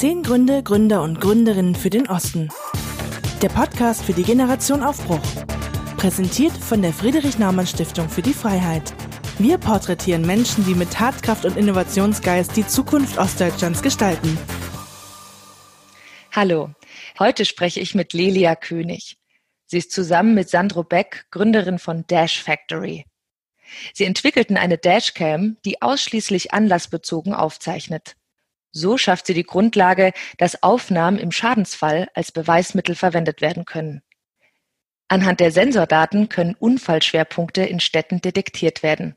Zehn Gründe, Gründer und Gründerinnen für den Osten. Der Podcast für die Generation Aufbruch. Präsentiert von der Friedrich-Naumann-Stiftung für die Freiheit. Wir porträtieren Menschen, die mit Tatkraft und Innovationsgeist die Zukunft Ostdeutschlands gestalten. Hallo, heute spreche ich mit Lelia König. Sie ist zusammen mit Sandro Beck Gründerin von Dash Factory. Sie entwickelten eine Dashcam, die ausschließlich anlassbezogen aufzeichnet. So schafft sie die Grundlage, dass Aufnahmen im Schadensfall als Beweismittel verwendet werden können. Anhand der Sensordaten können Unfallschwerpunkte in Städten detektiert werden.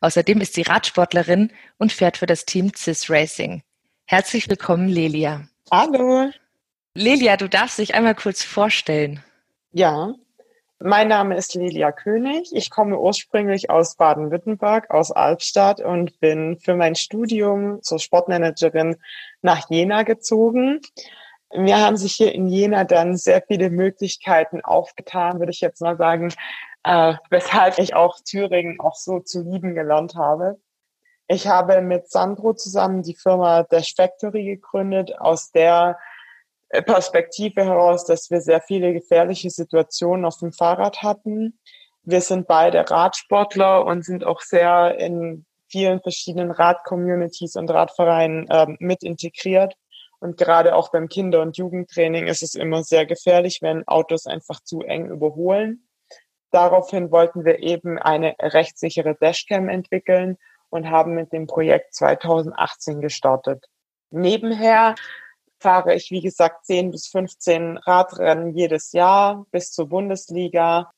Außerdem ist sie Radsportlerin und fährt für das Team CIS Racing. Herzlich willkommen, Lelia. Hallo. Lelia, du darfst dich einmal kurz vorstellen. Ja, mein Name ist Lilia König. Ich komme ursprünglich aus Baden-Württemberg, aus Albstadt und bin für mein Studium zur Sportmanagerin nach Jena gezogen. Mir haben sich hier in Jena dann sehr viele Möglichkeiten aufgetan, würde ich jetzt mal sagen, äh, weshalb ich auch Thüringen auch so zu lieben gelernt habe. Ich habe mit Sandro zusammen die Firma Dash Factory gegründet, aus der Perspektive heraus, dass wir sehr viele gefährliche Situationen auf dem Fahrrad hatten. Wir sind beide Radsportler und sind auch sehr in vielen verschiedenen Radcommunities und Radvereinen äh, mit integriert. Und gerade auch beim Kinder- und Jugendtraining ist es immer sehr gefährlich, wenn Autos einfach zu eng überholen. Daraufhin wollten wir eben eine rechtssichere Dashcam entwickeln und haben mit dem Projekt 2018 gestartet. Nebenher fahre ich, wie gesagt, 10 bis 15 Radrennen jedes Jahr bis zur Bundesliga.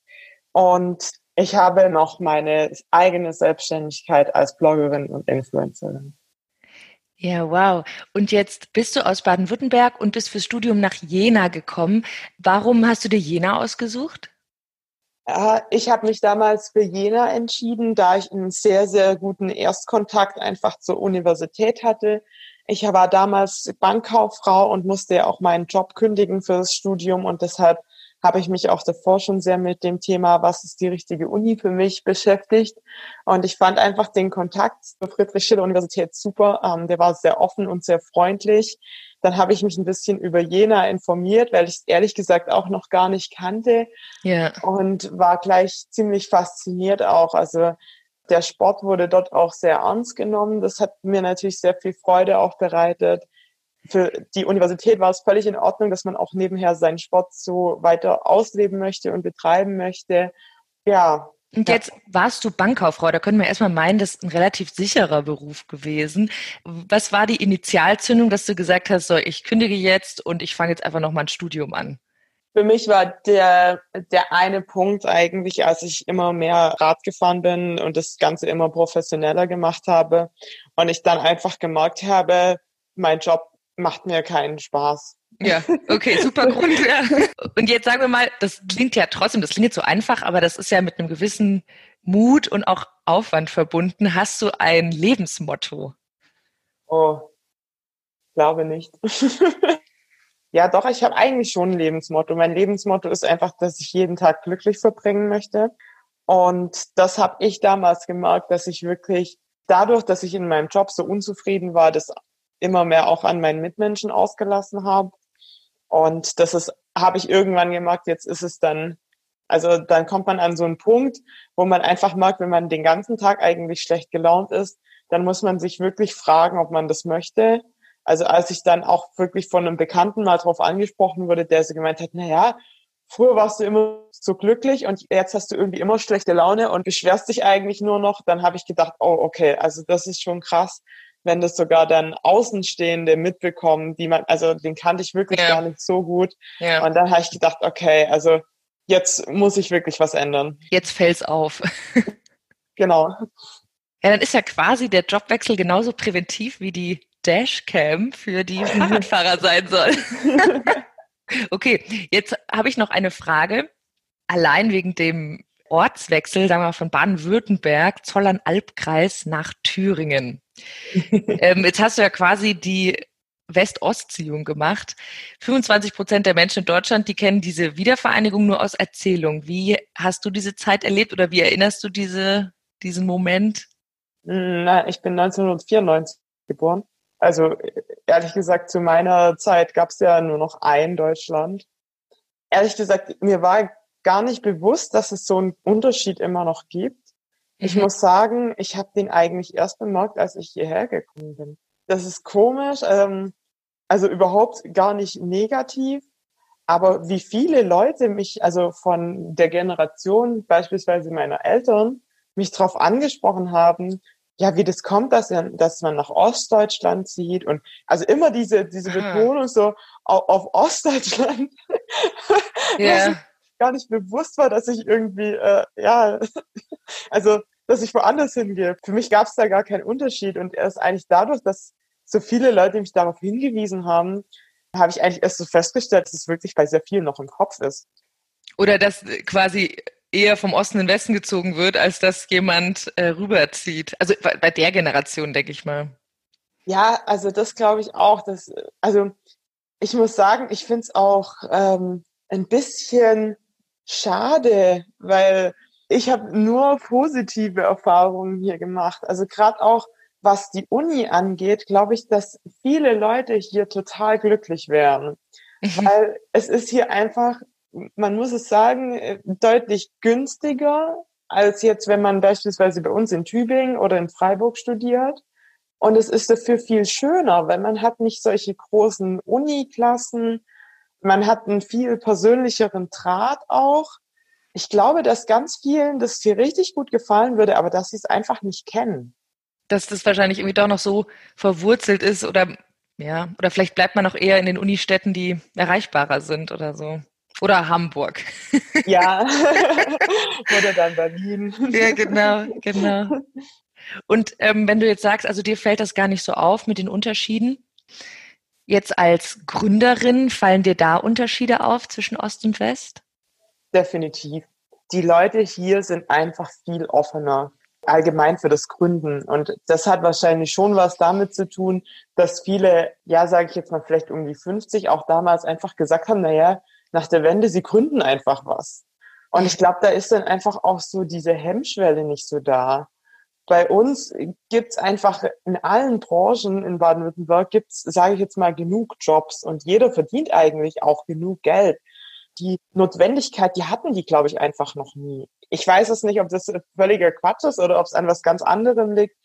Und ich habe noch meine eigene Selbstständigkeit als Bloggerin und Influencerin. Ja, wow. Und jetzt bist du aus Baden-Württemberg und bist fürs Studium nach Jena gekommen. Warum hast du dir Jena ausgesucht? Äh, ich habe mich damals für Jena entschieden, da ich einen sehr, sehr guten Erstkontakt einfach zur Universität hatte. Ich war damals Bankkauffrau und musste auch meinen Job kündigen für das Studium und deshalb habe ich mich auch davor schon sehr mit dem Thema, was ist die richtige Uni für mich beschäftigt. Und ich fand einfach den Kontakt zur Friedrich-Schiller-Universität super. Ähm, der war sehr offen und sehr freundlich. Dann habe ich mich ein bisschen über Jena informiert, weil ich es ehrlich gesagt auch noch gar nicht kannte. Ja. Und war gleich ziemlich fasziniert auch. Also der Sport wurde dort auch sehr ernst genommen. Das hat mir natürlich sehr viel Freude auch bereitet. Für die Universität war es völlig in Ordnung, dass man auch nebenher seinen Sport so weiter ausleben möchte und betreiben möchte. Ja. Und jetzt warst du Bankkauffrau. Da können wir erstmal meinen, das ist ein relativ sicherer Beruf gewesen. Was war die Initialzündung, dass du gesagt hast, so, ich kündige jetzt und ich fange jetzt einfach nochmal ein Studium an? Für mich war der, der eine Punkt eigentlich, als ich immer mehr Rad gefahren bin und das Ganze immer professioneller gemacht habe und ich dann einfach gemerkt habe, mein Job macht mir keinen Spaß. Ja, okay, super Grund. Ja. Und jetzt sagen wir mal, das klingt ja trotzdem, das klingt jetzt so einfach, aber das ist ja mit einem gewissen Mut und auch Aufwand verbunden. Hast du ein Lebensmotto? Oh, glaube nicht. Ja, doch, ich habe eigentlich schon ein Lebensmotto. Mein Lebensmotto ist einfach, dass ich jeden Tag glücklich verbringen möchte. Und das habe ich damals gemerkt, dass ich wirklich dadurch, dass ich in meinem Job so unzufrieden war, das immer mehr auch an meinen Mitmenschen ausgelassen habe. Und das ist, habe ich irgendwann gemerkt, jetzt ist es dann, also dann kommt man an so einen Punkt, wo man einfach merkt, wenn man den ganzen Tag eigentlich schlecht gelaunt ist, dann muss man sich wirklich fragen, ob man das möchte also als ich dann auch wirklich von einem Bekannten mal drauf angesprochen wurde, der so gemeint hat, na ja, früher warst du immer so glücklich und jetzt hast du irgendwie immer schlechte Laune und beschwerst dich eigentlich nur noch, dann habe ich gedacht, oh, okay, also das ist schon krass, wenn das sogar dann Außenstehende mitbekommen, die man, also den kannte ich wirklich ja. gar nicht so gut. Ja. Und dann habe ich gedacht, okay, also jetzt muss ich wirklich was ändern. Jetzt fällt's auf. genau. Ja, dann ist ja quasi der Jobwechsel genauso präventiv wie die Dashcam für die Fahrradfahrer sein soll. okay, jetzt habe ich noch eine Frage. Allein wegen dem Ortswechsel, sagen wir mal, von Baden-Württemberg, Zollern-Albkreis nach Thüringen. ähm, jetzt hast du ja quasi die West-Ost-Ziehung gemacht. 25 Prozent der Menschen in Deutschland, die kennen diese Wiedervereinigung nur aus Erzählung. Wie hast du diese Zeit erlebt oder wie erinnerst du diese, diesen Moment? Na, ich bin 1994 geboren. Also ehrlich gesagt, zu meiner Zeit gab es ja nur noch ein Deutschland. Ehrlich gesagt, mir war gar nicht bewusst, dass es so einen Unterschied immer noch gibt. Ich mhm. muss sagen, ich habe den eigentlich erst bemerkt, als ich hierher gekommen bin. Das ist komisch, ähm, also überhaupt gar nicht negativ, aber wie viele Leute mich, also von der Generation beispielsweise meiner Eltern, mich darauf angesprochen haben, ja, wie das kommt, dass, dass man nach Ostdeutschland zieht und also immer diese, diese Betonung so auf, auf Ostdeutschland. Ja. gar nicht bewusst war, dass ich irgendwie, äh, ja, also, dass ich woanders hingehe. Für mich gab es da gar keinen Unterschied und erst eigentlich dadurch, dass so viele Leute mich darauf hingewiesen haben, habe ich eigentlich erst so festgestellt, dass es wirklich bei sehr vielen noch im Kopf ist. Oder dass quasi eher vom Osten in den Westen gezogen wird, als dass jemand äh, rüberzieht. Also bei der Generation, denke ich mal. Ja, also das glaube ich auch. Dass, also ich muss sagen, ich finde es auch ähm, ein bisschen schade, weil ich habe nur positive Erfahrungen hier gemacht. Also gerade auch was die Uni angeht, glaube ich, dass viele Leute hier total glücklich wären. Mhm. Weil es ist hier einfach man muss es sagen, äh, deutlich günstiger als jetzt, wenn man beispielsweise bei uns in Tübingen oder in Freiburg studiert. Und es ist dafür viel schöner, weil man hat nicht solche großen Uniklassen. Man hat einen viel persönlicheren Draht auch. Ich glaube, dass ganz vielen das hier richtig gut gefallen würde, aber dass sie es einfach nicht kennen. Dass das wahrscheinlich irgendwie doch noch so verwurzelt ist oder ja, oder vielleicht bleibt man auch eher in den Unistädten, die erreichbarer sind oder so. Oder Hamburg. Ja. Oder dann Berlin. Ja, genau, genau. Und ähm, wenn du jetzt sagst, also dir fällt das gar nicht so auf mit den Unterschieden. Jetzt als Gründerin fallen dir da Unterschiede auf zwischen Ost und West? Definitiv. Die Leute hier sind einfach viel offener allgemein für das Gründen. Und das hat wahrscheinlich schon was damit zu tun, dass viele, ja, sage ich jetzt mal vielleicht um die 50, auch damals einfach gesagt haben, naja, nach der Wende, sie gründen einfach was. Und ich glaube, da ist dann einfach auch so diese Hemmschwelle nicht so da. Bei uns gibt's einfach in allen Branchen in Baden-Württemberg gibt's, sage ich jetzt mal, genug Jobs und jeder verdient eigentlich auch genug Geld. Die Notwendigkeit, die hatten die, glaube ich, einfach noch nie. Ich weiß es nicht, ob das völliger Quatsch ist oder ob es an was ganz anderem liegt.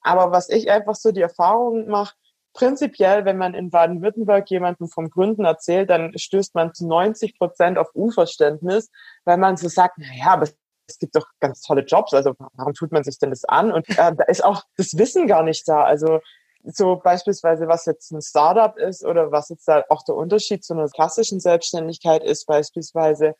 Aber was ich einfach so die Erfahrung mache, prinzipiell, wenn man in Baden-Württemberg jemanden vom Gründen erzählt, dann stößt man zu 90 Prozent auf Unverständnis, weil man so sagt, na ja, aber es gibt doch ganz tolle Jobs, also warum tut man sich denn das an? Und äh, da ist auch das Wissen gar nicht da. Also so beispielsweise, was jetzt ein Startup ist oder was jetzt da auch der Unterschied zu einer klassischen Selbstständigkeit ist beispielsweise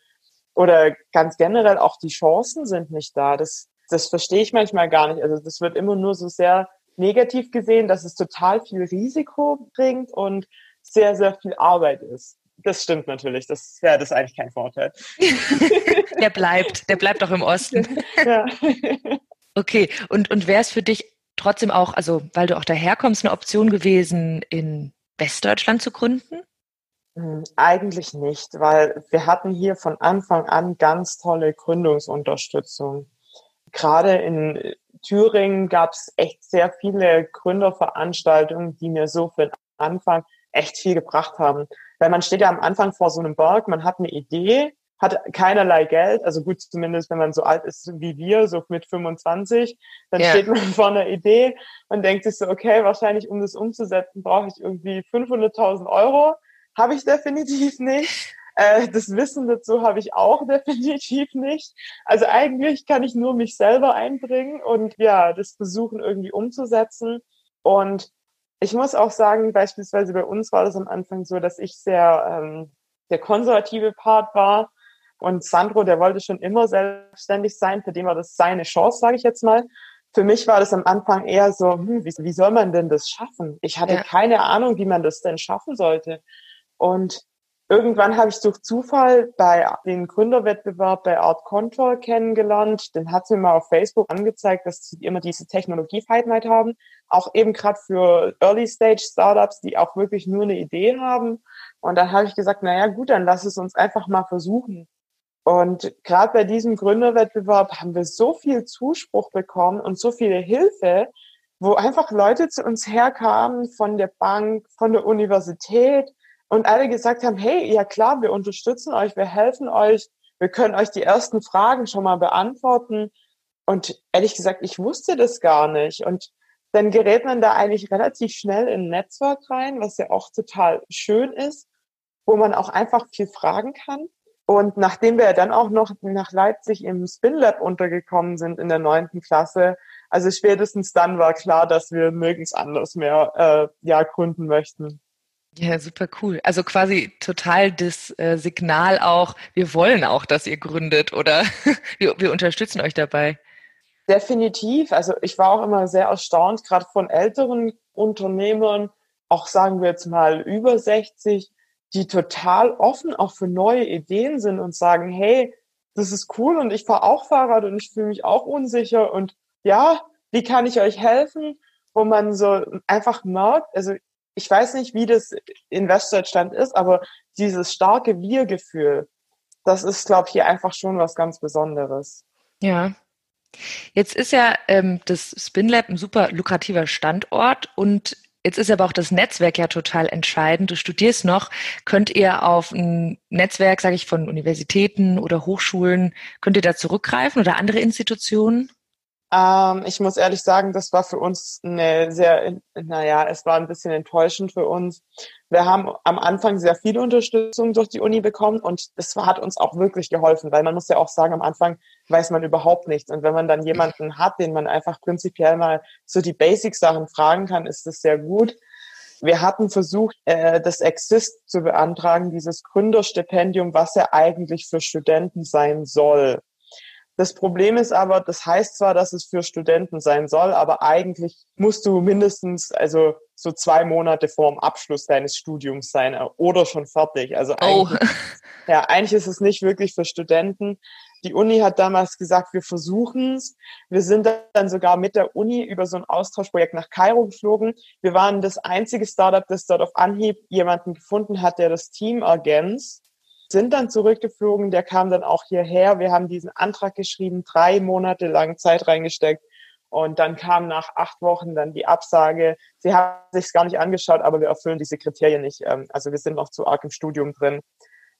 oder ganz generell auch die Chancen sind nicht da. Das, das verstehe ich manchmal gar nicht. Also das wird immer nur so sehr negativ gesehen, dass es total viel Risiko bringt und sehr, sehr viel Arbeit ist. Das stimmt natürlich. Das wäre ja, das eigentlich kein Vorteil. der bleibt, der bleibt auch im Osten. Ja. Okay, und, und wäre es für dich trotzdem auch, also weil du auch daherkommst, eine Option gewesen, in Westdeutschland zu gründen? Hm, eigentlich nicht, weil wir hatten hier von Anfang an ganz tolle Gründungsunterstützung. Gerade in Thüringen gab es echt sehr viele Gründerveranstaltungen, die mir so für den Anfang echt viel gebracht haben. Weil man steht ja am Anfang vor so einem Berg, man hat eine Idee, hat keinerlei Geld, also gut, zumindest wenn man so alt ist wie wir, so mit 25, dann ja. steht man vor einer Idee und denkt sich so, okay, wahrscheinlich um das umzusetzen, brauche ich irgendwie 500.000 Euro. Habe ich definitiv nicht. Äh, das Wissen dazu habe ich auch definitiv nicht. Also eigentlich kann ich nur mich selber einbringen und ja, das versuchen irgendwie umzusetzen. Und ich muss auch sagen, beispielsweise bei uns war das am Anfang so, dass ich sehr ähm, der konservative Part war. Und Sandro, der wollte schon immer selbstständig sein, für den war das seine Chance, sage ich jetzt mal. Für mich war das am Anfang eher so, hm, wie, wie soll man denn das schaffen? Ich hatte ja. keine Ahnung, wie man das denn schaffen sollte. Und Irgendwann habe ich durch Zufall bei den Gründerwettbewerb bei Art Contour kennengelernt. Den hat sie mir auf Facebook angezeigt, dass sie immer diese Technologie-Fight Night haben. Auch eben gerade für Early-Stage-Startups, die auch wirklich nur eine Idee haben. Und dann habe ich gesagt, naja gut, dann lass es uns einfach mal versuchen. Und gerade bei diesem Gründerwettbewerb haben wir so viel Zuspruch bekommen und so viele Hilfe, wo einfach Leute zu uns herkamen von der Bank, von der Universität und alle gesagt haben, hey, ja klar, wir unterstützen euch, wir helfen euch, wir können euch die ersten Fragen schon mal beantworten. Und ehrlich gesagt, ich wusste das gar nicht. Und dann gerät man da eigentlich relativ schnell in ein Netzwerk rein, was ja auch total schön ist, wo man auch einfach viel fragen kann. Und nachdem wir dann auch noch nach Leipzig im Spin Lab untergekommen sind in der neunten Klasse, also spätestens dann war klar, dass wir nirgends anders mehr äh, ja gründen möchten. Ja, super cool. Also quasi total das äh, Signal auch, wir wollen auch, dass ihr gründet oder wir, wir unterstützen euch dabei. Definitiv. Also ich war auch immer sehr erstaunt, gerade von älteren Unternehmern, auch sagen wir jetzt mal über 60, die total offen auch für neue Ideen sind und sagen, hey, das ist cool und ich fahre auch Fahrrad und ich fühle mich auch unsicher und ja, wie kann ich euch helfen? Wo man so einfach merkt, also ich weiß nicht, wie das in Westdeutschland ist, aber dieses starke Wir-Gefühl, das ist, glaube ich, hier einfach schon was ganz Besonderes. Ja. Jetzt ist ja ähm, das SpinLab ein super lukrativer Standort und Jetzt ist aber auch das Netzwerk ja total entscheidend. Du studierst noch. Könnt ihr auf ein Netzwerk, sage ich, von Universitäten oder Hochschulen, könnt ihr da zurückgreifen oder andere Institutionen? Ähm, ich muss ehrlich sagen, das war für uns eine sehr, naja, es war ein bisschen enttäuschend für uns. Wir haben am Anfang sehr viel Unterstützung durch die Uni bekommen und das hat uns auch wirklich geholfen, weil man muss ja auch sagen, am Anfang weiß man überhaupt nichts. Und wenn man dann jemanden hat, den man einfach prinzipiell mal so die Basic-Sachen fragen kann, ist das sehr gut. Wir hatten versucht, äh, das Exist zu beantragen, dieses Gründerstipendium, was ja eigentlich für Studenten sein soll. Das Problem ist aber, das heißt zwar, dass es für Studenten sein soll, aber eigentlich musst du mindestens also so zwei Monate vor dem Abschluss deines Studiums sein äh, oder schon fertig. Also oh. eigentlich, ja, eigentlich ist es nicht wirklich für Studenten. Die Uni hat damals gesagt, wir versuchen es. Wir sind dann sogar mit der Uni über so ein Austauschprojekt nach Kairo geflogen. Wir waren das einzige Startup, das dort auf Anhieb jemanden gefunden hat, der das Team ergänzt. Sind dann zurückgeflogen, der kam dann auch hierher. Wir haben diesen Antrag geschrieben, drei Monate lang Zeit reingesteckt. Und dann kam nach acht Wochen dann die Absage. Sie haben sich gar nicht angeschaut, aber wir erfüllen diese Kriterien nicht. Ähm, also wir sind noch zu arg im Studium drin.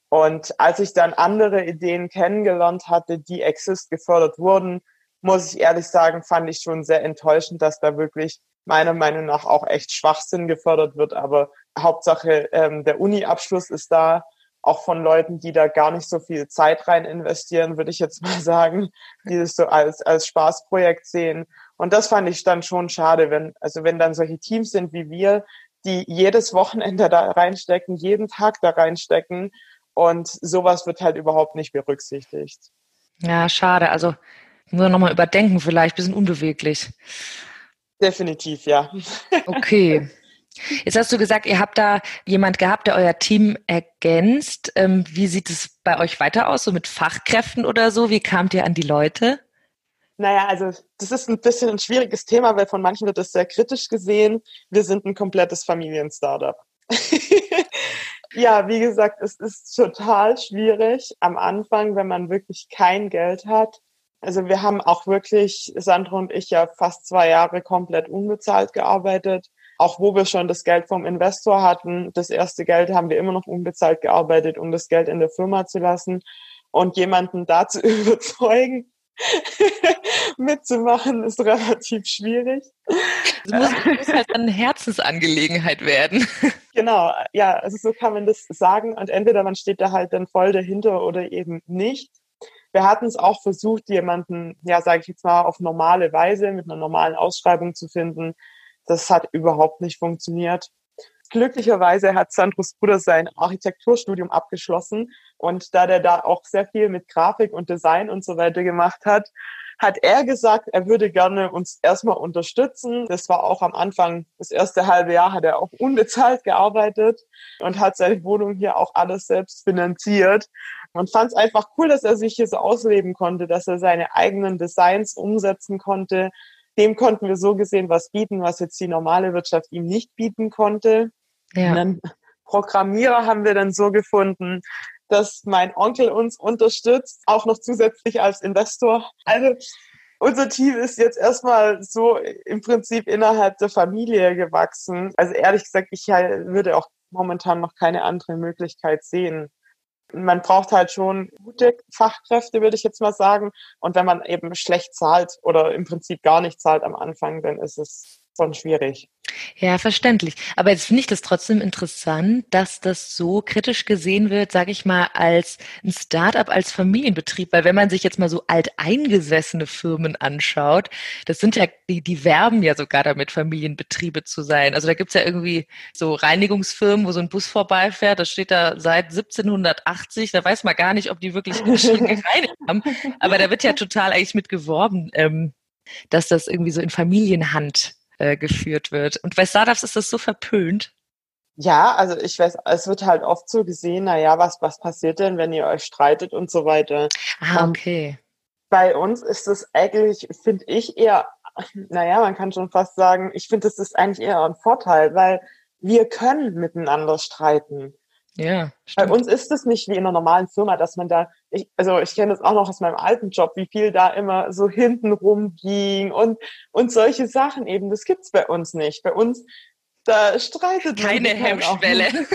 Und als ich dann andere Ideen kennengelernt hatte, die Exist gefördert wurden, muss ich ehrlich sagen, fand ich schon sehr enttäuschend, dass da wirklich meiner Meinung nach auch echt Schwachsinn gefördert wird. Aber Hauptsache, ähm, der Uni-Abschluss ist da, auch von Leuten, die da gar nicht so viel Zeit rein investieren, würde ich jetzt mal sagen, die das so als, als Spaßprojekt sehen. Und das fand ich dann schon schade, wenn, also wenn dann solche Teams sind wie wir, die jedes Wochenende da reinstecken, jeden Tag da reinstecken und sowas wird halt überhaupt nicht berücksichtigt. Ja, schade. Also nur nochmal überdenken vielleicht, bisschen unbeweglich. Definitiv, ja. Okay. Jetzt hast du gesagt, ihr habt da jemand gehabt, der euer Team ergänzt. Ähm, wie sieht es bei euch weiter aus, so mit Fachkräften oder so? Wie kamt ihr an die Leute? Naja, also das ist ein bisschen ein schwieriges Thema, weil von manchen wird das sehr kritisch gesehen. Wir sind ein komplettes Familien-Startup. Ja, wie gesagt, es ist total schwierig am Anfang, wenn man wirklich kein Geld hat. Also wir haben auch wirklich, Sandra und ich ja fast zwei Jahre komplett unbezahlt gearbeitet. Auch wo wir schon das Geld vom Investor hatten, das erste Geld haben wir immer noch unbezahlt gearbeitet, um das Geld in der Firma zu lassen. Und jemanden dazu überzeugen, mitzumachen, ist relativ schwierig. Es muss, muss halt eine Herzensangelegenheit werden. Genau, ja, also so kann man das sagen und entweder man steht da halt dann voll dahinter oder eben nicht. Wir hatten es auch versucht, jemanden, ja, sage ich jetzt mal, auf normale Weise mit einer normalen Ausschreibung zu finden. Das hat überhaupt nicht funktioniert. Glücklicherweise hat Sandros Bruder sein Architekturstudium abgeschlossen und da der da auch sehr viel mit Grafik und Design und so weiter gemacht hat, hat er gesagt, er würde gerne uns erstmal unterstützen. Das war auch am Anfang, das erste halbe Jahr hat er auch unbezahlt gearbeitet und hat seine Wohnung hier auch alles selbst finanziert. Und fand es einfach cool, dass er sich hier so ausleben konnte, dass er seine eigenen Designs umsetzen konnte. Dem konnten wir so gesehen was bieten, was jetzt die normale Wirtschaft ihm nicht bieten konnte. Ja. Und dann Programmierer haben wir dann so gefunden, dass mein Onkel uns unterstützt, auch noch zusätzlich als Investor. Also unser Team ist jetzt erstmal so im Prinzip innerhalb der Familie gewachsen. Also ehrlich gesagt, ich würde auch momentan noch keine andere Möglichkeit sehen. Man braucht halt schon gute Fachkräfte, würde ich jetzt mal sagen. Und wenn man eben schlecht zahlt oder im Prinzip gar nicht zahlt am Anfang, dann ist es schon schwierig. Ja, verständlich. Aber jetzt finde ich das trotzdem interessant, dass das so kritisch gesehen wird, sage ich mal, als ein Start-up, als Familienbetrieb. Weil wenn man sich jetzt mal so alteingesessene Firmen anschaut, das sind ja, die, die werben ja sogar damit, Familienbetriebe zu sein. Also da gibt's ja irgendwie so Reinigungsfirmen, wo so ein Bus vorbeifährt, das steht da seit 1780, da weiß man gar nicht, ob die wirklich gereinigt haben. Aber da wird ja total eigentlich mit geworben, ähm, dass das irgendwie so in Familienhand äh, geführt wird. Und bei Startups ist das so verpönt. Ja, also ich weiß, es wird halt oft so gesehen, na ja, was, was passiert denn, wenn ihr euch streitet und so weiter. Ah, okay. Und bei uns ist es eigentlich, finde ich, eher, naja, man kann schon fast sagen, ich finde, das ist eigentlich eher ein Vorteil, weil wir können miteinander streiten. Ja. Stimmt. Bei uns ist es nicht wie in einer normalen Firma, dass man da, ich, also ich kenne das auch noch aus meinem alten Job, wie viel da immer so hinten rumging und, und solche Sachen eben. Das gibt's bei uns nicht. Bei uns, da streitet man. Keine Hemmschwelle.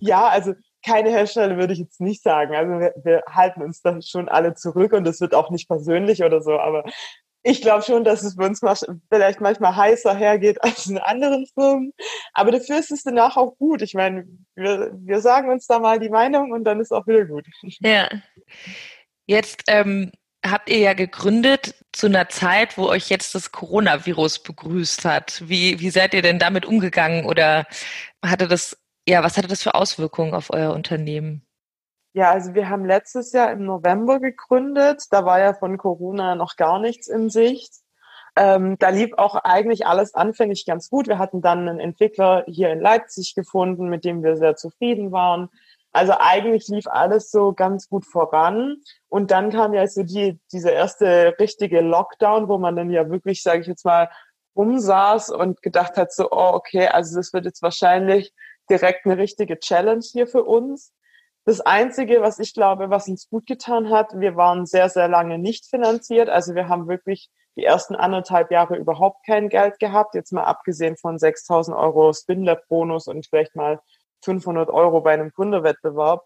ja, also keine Hemmschwelle würde ich jetzt nicht sagen. Also wir, wir halten uns da schon alle zurück und es wird auch nicht persönlich oder so, aber ich glaube schon, dass es bei uns vielleicht manchmal heißer hergeht als in anderen Firmen. Aber dafür ist es danach auch gut. Ich meine, wir, wir sagen uns da mal die Meinung und dann ist auch wieder gut. Ja. Jetzt ähm, habt ihr ja gegründet zu einer Zeit, wo euch jetzt das Coronavirus begrüßt hat. Wie, wie seid ihr denn damit umgegangen oder hatte das, ja, was hatte das für Auswirkungen auf euer Unternehmen? Ja, also wir haben letztes Jahr im November gegründet. Da war ja von Corona noch gar nichts in Sicht. Ähm, da lief auch eigentlich alles anfänglich ganz gut. Wir hatten dann einen Entwickler hier in Leipzig gefunden, mit dem wir sehr zufrieden waren. Also eigentlich lief alles so ganz gut voran. Und dann kam ja so die, diese erste richtige Lockdown, wo man dann ja wirklich, sage ich jetzt mal, umsaß und gedacht hat so, oh, okay, also das wird jetzt wahrscheinlich direkt eine richtige Challenge hier für uns. Das Einzige, was ich glaube, was uns gut getan hat, wir waren sehr, sehr lange nicht finanziert. Also wir haben wirklich die ersten anderthalb Jahre überhaupt kein Geld gehabt. Jetzt mal abgesehen von 6000 Euro Spinlab-Bonus und vielleicht mal 500 Euro bei einem Gründerwettbewerb.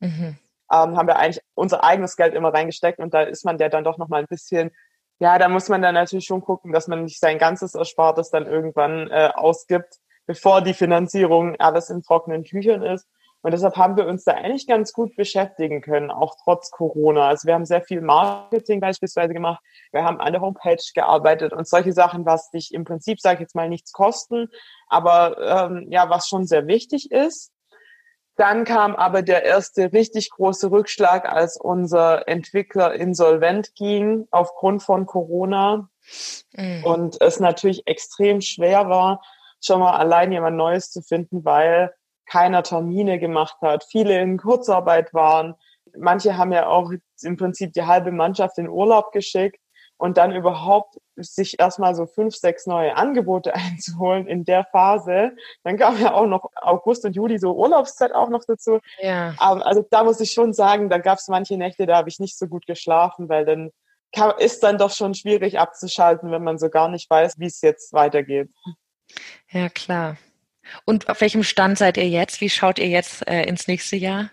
Mhm. Ähm, haben wir eigentlich unser eigenes Geld immer reingesteckt und da ist man ja dann doch noch mal ein bisschen, ja, da muss man dann natürlich schon gucken, dass man nicht sein ganzes Erspartes dann irgendwann äh, ausgibt, bevor die Finanzierung alles in trockenen Tüchern ist. Und deshalb haben wir uns da eigentlich ganz gut beschäftigen können, auch trotz Corona. Also wir haben sehr viel Marketing beispielsweise gemacht. Wir haben an der Homepage gearbeitet und solche Sachen, was dich im Prinzip, sage ich jetzt mal, nichts kosten, aber ähm, ja, was schon sehr wichtig ist. Dann kam aber der erste richtig große Rückschlag, als unser Entwickler insolvent ging aufgrund von Corona. Mhm. Und es natürlich extrem schwer war, schon mal allein jemand Neues zu finden, weil keiner Termine gemacht hat, viele in Kurzarbeit waren. Manche haben ja auch im Prinzip die halbe Mannschaft in Urlaub geschickt und dann überhaupt sich erstmal so fünf, sechs neue Angebote einzuholen in der Phase. Dann kam ja auch noch August und Juli so Urlaubszeit auch noch dazu. Ja. Also da muss ich schon sagen, da gab es manche Nächte, da habe ich nicht so gut geschlafen, weil dann kann, ist dann doch schon schwierig abzuschalten, wenn man so gar nicht weiß, wie es jetzt weitergeht. Ja, klar. Und auf welchem Stand seid ihr jetzt? Wie schaut ihr jetzt äh, ins nächste Jahr?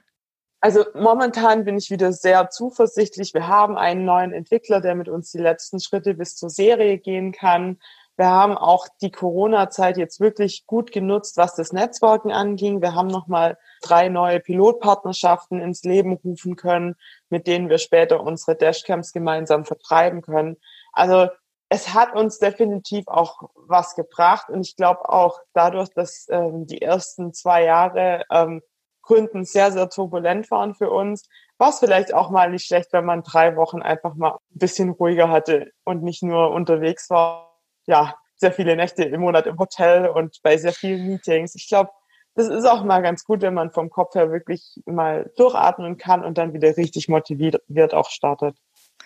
Also momentan bin ich wieder sehr zuversichtlich. Wir haben einen neuen Entwickler, der mit uns die letzten Schritte bis zur Serie gehen kann. Wir haben auch die Corona-Zeit jetzt wirklich gut genutzt, was das Netzwerken anging. Wir haben nochmal drei neue Pilotpartnerschaften ins Leben rufen können, mit denen wir später unsere Dashcamps gemeinsam vertreiben können. Also es hat uns definitiv auch was gebracht und ich glaube auch dadurch, dass ähm, die ersten zwei Jahre ähm, Gründen sehr, sehr turbulent waren für uns, war es vielleicht auch mal nicht schlecht, wenn man drei Wochen einfach mal ein bisschen ruhiger hatte und nicht nur unterwegs war. Ja, sehr viele Nächte im Monat im Hotel und bei sehr vielen Meetings. Ich glaube, das ist auch mal ganz gut, wenn man vom Kopf her wirklich mal durchatmen kann und dann wieder richtig motiviert auch startet.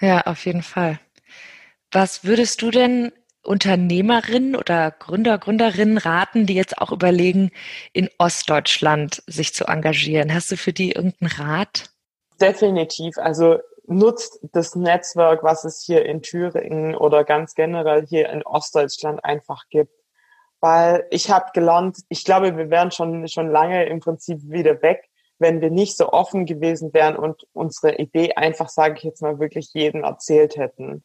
Ja, auf jeden Fall. Was würdest du denn Unternehmerinnen oder Gründer, Gründerinnen raten, die jetzt auch überlegen, in Ostdeutschland sich zu engagieren? Hast du für die irgendeinen Rat? Definitiv. Also nutzt das Netzwerk, was es hier in Thüringen oder ganz generell hier in Ostdeutschland einfach gibt. Weil ich habe gelernt, ich glaube, wir wären schon, schon lange im Prinzip wieder weg, wenn wir nicht so offen gewesen wären und unsere Idee einfach, sage ich jetzt mal, wirklich jedem erzählt hätten.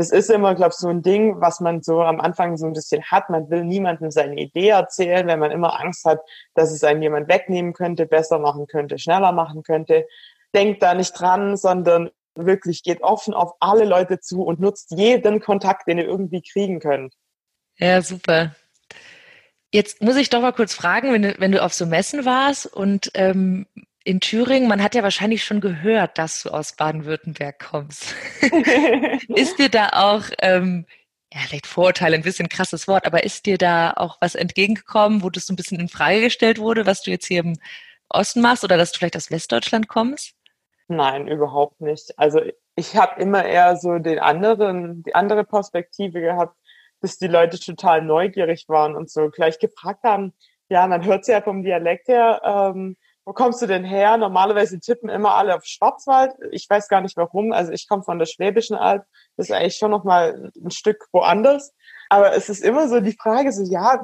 Das ist immer, glaube ich, so ein Ding, was man so am Anfang so ein bisschen hat. Man will niemandem seine Idee erzählen, wenn man immer Angst hat, dass es einem jemand wegnehmen könnte, besser machen könnte, schneller machen könnte. Denkt da nicht dran, sondern wirklich geht offen auf alle Leute zu und nutzt jeden Kontakt, den ihr irgendwie kriegen könnt. Ja, super. Jetzt muss ich doch mal kurz fragen, wenn du, wenn du auf so Messen warst und ähm, in Thüringen, man hat ja wahrscheinlich schon gehört, dass du aus Baden-Württemberg kommst. ist dir da auch, ähm, ja, vielleicht Vorurteile, ein bisschen krasses Wort, aber ist dir da auch was entgegengekommen, wo das so ein bisschen in Frage gestellt wurde, was du jetzt hier im Osten machst oder dass du vielleicht aus Westdeutschland kommst? Nein, überhaupt nicht. Also ich habe immer eher so den anderen, die andere Perspektive gehabt, dass die Leute total neugierig waren und so gleich gefragt haben, ja, man hört ja vom Dialekt her, ähm, wo kommst du denn her? Normalerweise tippen immer alle auf Schwarzwald. Ich weiß gar nicht warum. Also ich komme von der Schwäbischen Alb. Das ist eigentlich schon noch mal ein Stück woanders. Aber es ist immer so die Frage, so ja,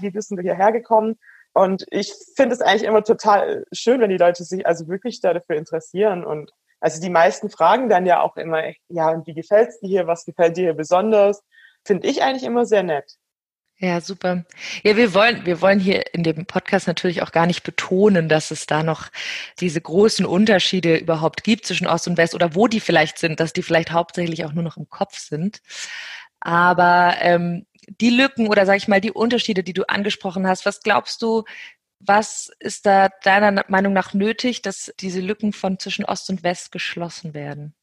wie bist du hierher gekommen? Und ich finde es eigentlich immer total schön, wenn die Leute sich also wirklich dafür interessieren. Und also die meisten fragen dann ja auch immer, ja, und wie gefällt's dir hier? Was gefällt dir hier besonders? Finde ich eigentlich immer sehr nett. Ja, super. Ja, wir wollen, wir wollen hier in dem Podcast natürlich auch gar nicht betonen, dass es da noch diese großen Unterschiede überhaupt gibt zwischen Ost und West oder wo die vielleicht sind, dass die vielleicht hauptsächlich auch nur noch im Kopf sind. Aber ähm, die Lücken oder sag ich mal die Unterschiede, die du angesprochen hast, was glaubst du, was ist da deiner Meinung nach nötig, dass diese Lücken von zwischen Ost und West geschlossen werden?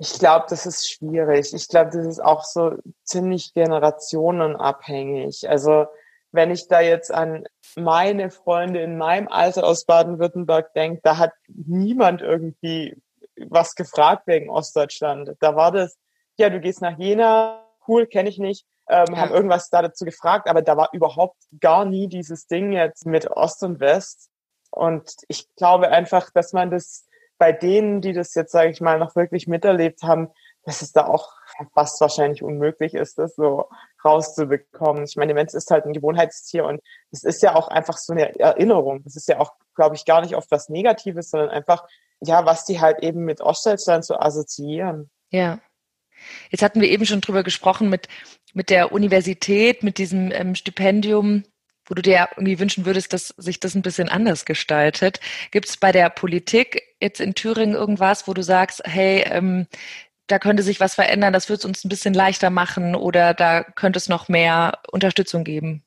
Ich glaube, das ist schwierig. Ich glaube, das ist auch so ziemlich generationenabhängig. Also wenn ich da jetzt an meine Freunde in meinem Alter aus Baden-Württemberg denke, da hat niemand irgendwie was gefragt wegen Ostdeutschland. Da war das, ja, du gehst nach Jena, cool, kenne ich nicht ähm, ja. haben irgendwas da dazu gefragt, aber da war überhaupt gar nie dieses Ding jetzt mit Ost und West. Und ich glaube einfach, dass man das bei denen, die das jetzt, sage ich mal, noch wirklich miterlebt haben, dass es da auch fast wahrscheinlich unmöglich ist, das so rauszubekommen. Ich meine, der Mensch ist halt ein Gewohnheitstier und es ist ja auch einfach so eine Erinnerung. Das ist ja auch, glaube ich, gar nicht oft was Negatives, sondern einfach, ja, was die halt eben mit Ostdeutschland so assoziieren. Ja. Jetzt hatten wir eben schon drüber gesprochen mit, mit der Universität, mit diesem ähm, Stipendium, wo du dir irgendwie wünschen würdest, dass sich das ein bisschen anders gestaltet. Gibt es bei der Politik jetzt in Thüringen irgendwas, wo du sagst, hey, ähm, da könnte sich was verändern, das würde es uns ein bisschen leichter machen oder da könnte es noch mehr Unterstützung geben?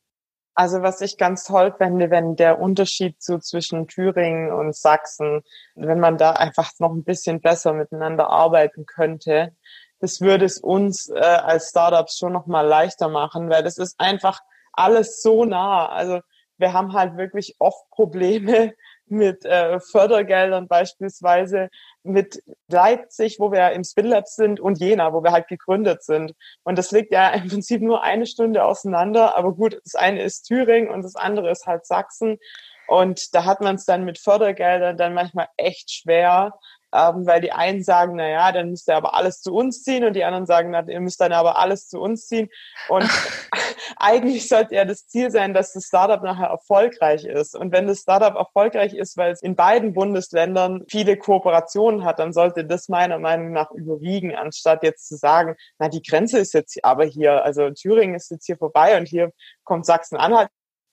Also was ich ganz toll fände, wenn der Unterschied so zwischen Thüringen und Sachsen, wenn man da einfach noch ein bisschen besser miteinander arbeiten könnte, das würde es uns äh, als Startups schon noch mal leichter machen, weil das ist einfach alles so nah. Also wir haben halt wirklich oft Probleme mit äh, Fördergeldern beispielsweise mit Leipzig, wo wir im Spinlab sind, und Jena, wo wir halt gegründet sind. Und das liegt ja im Prinzip nur eine Stunde auseinander. Aber gut, das eine ist Thüringen und das andere ist halt Sachsen. Und da hat man es dann mit Fördergeldern dann manchmal echt schwer, ähm, weil die einen sagen, na ja, dann müsst ihr aber alles zu uns ziehen und die anderen sagen, na, ihr müsst dann aber alles zu uns ziehen. Und eigentlich sollte ja das Ziel sein, dass das Startup nachher erfolgreich ist. Und wenn das Startup erfolgreich ist, weil es in beiden Bundesländern viele Kooperationen hat, dann sollte das meiner Meinung nach überwiegen, anstatt jetzt zu sagen, na, die Grenze ist jetzt aber hier, also Thüringen ist jetzt hier vorbei und hier kommt Sachsen-Anhalt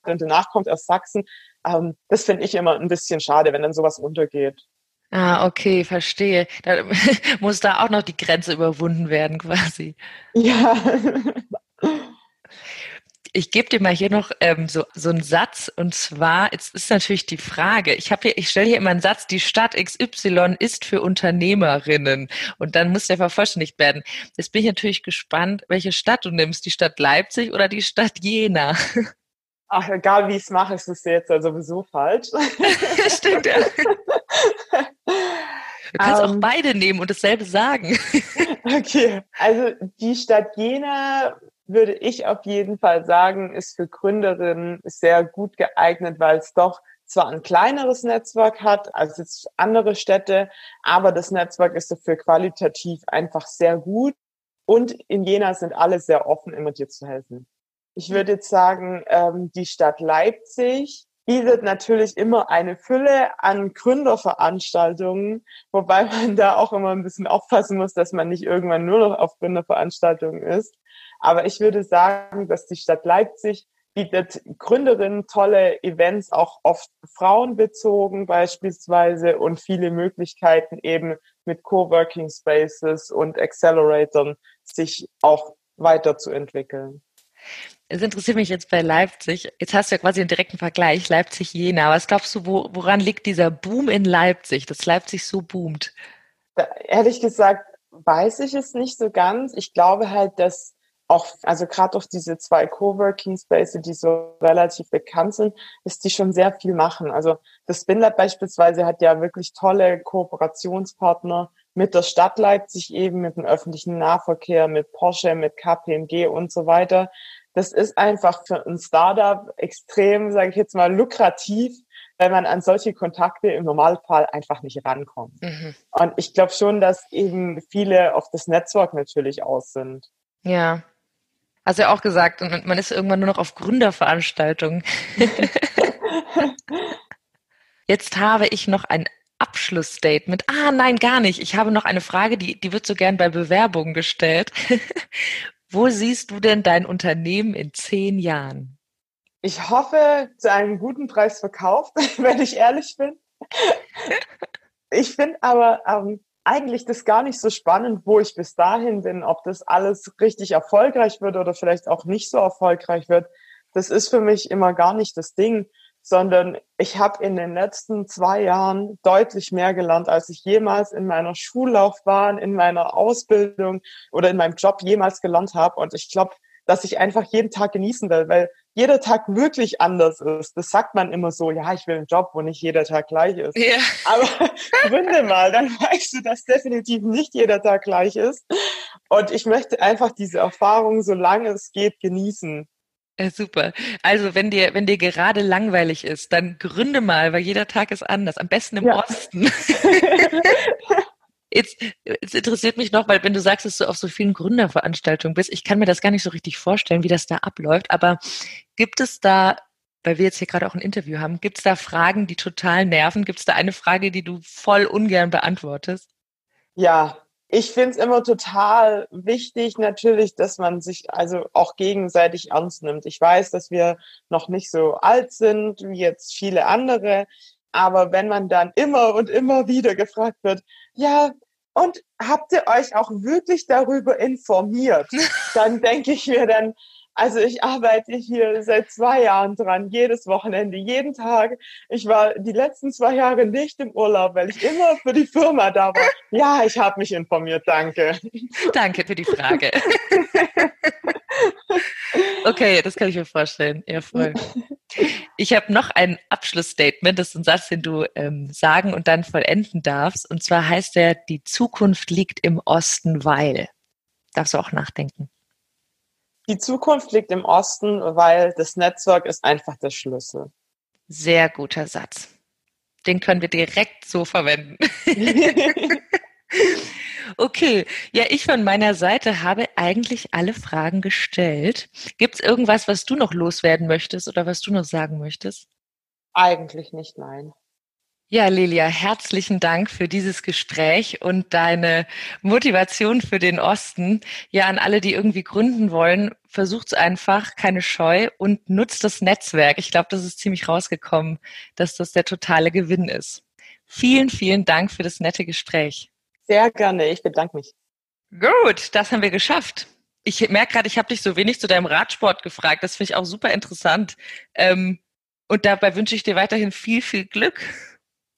und danach kommt erst Sachsen. Ähm, das finde ich immer ein bisschen schade, wenn dann sowas untergeht. Ah, okay, verstehe. Da muss da auch noch die Grenze überwunden werden, quasi. Ja. Ich gebe dir mal hier noch ähm, so, so einen Satz und zwar, jetzt ist natürlich die Frage, ich habe hier, ich stelle hier immer einen Satz, die Stadt XY ist für Unternehmerinnen und dann muss der vervollständigt werden. Jetzt bin ich natürlich gespannt, welche Stadt du nimmst, die Stadt Leipzig oder die Stadt Jena. Ach, egal wie ich es mache, ist es jetzt ja sowieso falsch. Stimmt, ja. Du kannst um, auch ähm. beide nehmen und dasselbe sagen. okay, also die Stadt Jena würde ich auf jeden Fall sagen, ist für Gründerinnen sehr gut geeignet, weil es doch zwar ein kleineres Netzwerk hat als jetzt andere Städte, aber das Netzwerk ist dafür qualitativ einfach sehr gut. Und in Jena sind alle sehr offen, immer dir zu helfen. Ich würde jetzt sagen, ähm, die Stadt Leipzig bietet natürlich immer eine Fülle an Gründerveranstaltungen, wobei man da auch immer ein bisschen aufpassen muss, dass man nicht irgendwann nur noch auf Gründerveranstaltungen ist. Aber ich würde sagen, dass die Stadt Leipzig bietet Gründerinnen tolle Events, auch oft frauenbezogen beispielsweise und viele Möglichkeiten eben mit Coworking Spaces und Acceleratoren sich auch weiterzuentwickeln. Es interessiert mich jetzt bei Leipzig. Jetzt hast du ja quasi einen direkten Vergleich, Leipzig-Jena. Was glaubst du, wo, woran liegt dieser Boom in Leipzig, dass Leipzig so boomt? Ehrlich gesagt weiß ich es nicht so ganz. Ich glaube halt, dass auch, also gerade durch diese zwei Coworking Spaces, die so relativ bekannt sind, ist die schon sehr viel machen. Also das Spinlab beispielsweise hat ja wirklich tolle Kooperationspartner mit der Stadt Leipzig eben, mit dem öffentlichen Nahverkehr, mit Porsche, mit KPMG und so weiter. Das ist einfach für ein Startup extrem, sage ich jetzt mal, lukrativ, weil man an solche Kontakte im Normalfall einfach nicht rankommt. Mhm. Und ich glaube schon, dass eben viele auf das Netzwerk natürlich aus sind. Ja, Hast du ja auch gesagt, und man ist irgendwann nur noch auf Gründerveranstaltungen. Jetzt habe ich noch ein Abschlussstatement. Ah, nein, gar nicht. Ich habe noch eine Frage, die, die wird so gern bei Bewerbungen gestellt. Wo siehst du denn dein Unternehmen in zehn Jahren? Ich hoffe, zu einem guten Preis verkauft, wenn ich ehrlich bin. Ich finde aber, ähm, eigentlich das gar nicht so spannend, wo ich bis dahin bin, ob das alles richtig erfolgreich wird oder vielleicht auch nicht so erfolgreich wird. Das ist für mich immer gar nicht das Ding, sondern ich habe in den letzten zwei Jahren deutlich mehr gelernt, als ich jemals in meiner Schullaufbahn, in meiner Ausbildung oder in meinem Job jemals gelernt habe. Und ich glaube, dass ich einfach jeden Tag genießen will, weil jeder Tag wirklich anders ist. Das sagt man immer so, ja, ich will einen Job, wo nicht jeder Tag gleich ist. Ja. Aber gründe mal, dann weißt du, dass definitiv nicht jeder Tag gleich ist. Und ich möchte einfach diese Erfahrung, solange es geht, genießen. Ja, super. Also wenn dir, wenn dir gerade langweilig ist, dann gründe mal, weil jeder Tag ist anders. Am besten im ja. Osten. Jetzt, jetzt interessiert mich noch, weil wenn du sagst, dass du auf so vielen Gründerveranstaltungen bist, ich kann mir das gar nicht so richtig vorstellen, wie das da abläuft, aber gibt es da, weil wir jetzt hier gerade auch ein Interview haben, gibt es da Fragen, die total nerven? Gibt es da eine Frage, die du voll ungern beantwortest? Ja, ich finde es immer total wichtig natürlich, dass man sich also auch gegenseitig ernst nimmt. Ich weiß, dass wir noch nicht so alt sind wie jetzt viele andere, aber wenn man dann immer und immer wieder gefragt wird, ja, und habt ihr euch auch wirklich darüber informiert? Dann denke ich mir dann, also ich arbeite hier seit zwei Jahren dran, jedes Wochenende, jeden Tag. Ich war die letzten zwei Jahre nicht im Urlaub, weil ich immer für die Firma da war. Ja, ich habe mich informiert, danke. Danke für die Frage. okay, das kann ich mir vorstellen. Ja, voll. Ich habe noch ein Abschlussstatement, das ist ein Satz, den du ähm, sagen und dann vollenden darfst. Und zwar heißt der, die Zukunft liegt im Osten, weil. Darfst du auch nachdenken. Die Zukunft liegt im Osten, weil das Netzwerk ist einfach der Schlüssel. Sehr guter Satz. Den können wir direkt so verwenden. okay, ja, ich von meiner Seite habe eigentlich alle Fragen gestellt. Gibt es irgendwas, was du noch loswerden möchtest oder was du noch sagen möchtest? Eigentlich nicht, nein. Ja, Lilia, herzlichen Dank für dieses Gespräch und deine Motivation für den Osten. Ja, an alle, die irgendwie gründen wollen, versucht's einfach, keine Scheu und nutzt das Netzwerk. Ich glaube, das ist ziemlich rausgekommen, dass das der totale Gewinn ist. Vielen, vielen Dank für das nette Gespräch. Sehr gerne, ich bedanke mich. Gut, das haben wir geschafft. Ich merke gerade, ich habe dich so wenig zu deinem Radsport gefragt. Das finde ich auch super interessant. Ähm, und dabei wünsche ich dir weiterhin viel, viel Glück.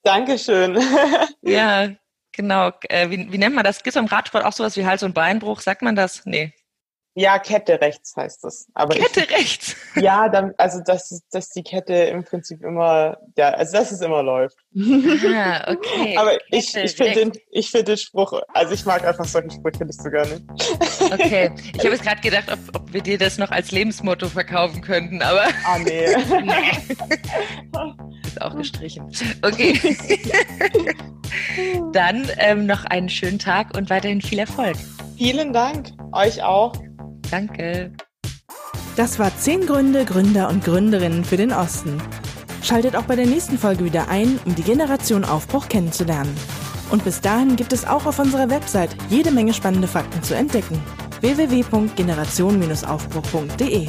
Dankeschön. ja, genau. Äh, wie, wie nennt man das? Gibt es im Radsport auch sowas wie Hals- und Beinbruch? Sagt man das? Nee. Ja, Kette rechts heißt das. Aber Kette ich, rechts? Ja, dann, also dass, dass die Kette im Prinzip immer, ja, also dass es immer läuft. Ah, okay. Aber Kette ich, ich finde den, ich finde den Spruch, also ich mag einfach solche Sprüche nicht so gerne. Okay. Ich habe jetzt gerade gedacht, ob, ob wir dir das noch als Lebensmotto verkaufen könnten, aber. Ah, nee. nee. ist auch gestrichen. Okay. Dann ähm, noch einen schönen Tag und weiterhin viel Erfolg. Vielen Dank. Euch auch. Danke. Das war 10 Gründe, Gründer und Gründerinnen für den Osten. Schaltet auch bei der nächsten Folge wieder ein, um die Generation Aufbruch kennenzulernen. Und bis dahin gibt es auch auf unserer Website jede Menge spannende Fakten zu entdecken. www.generation-aufbruch.de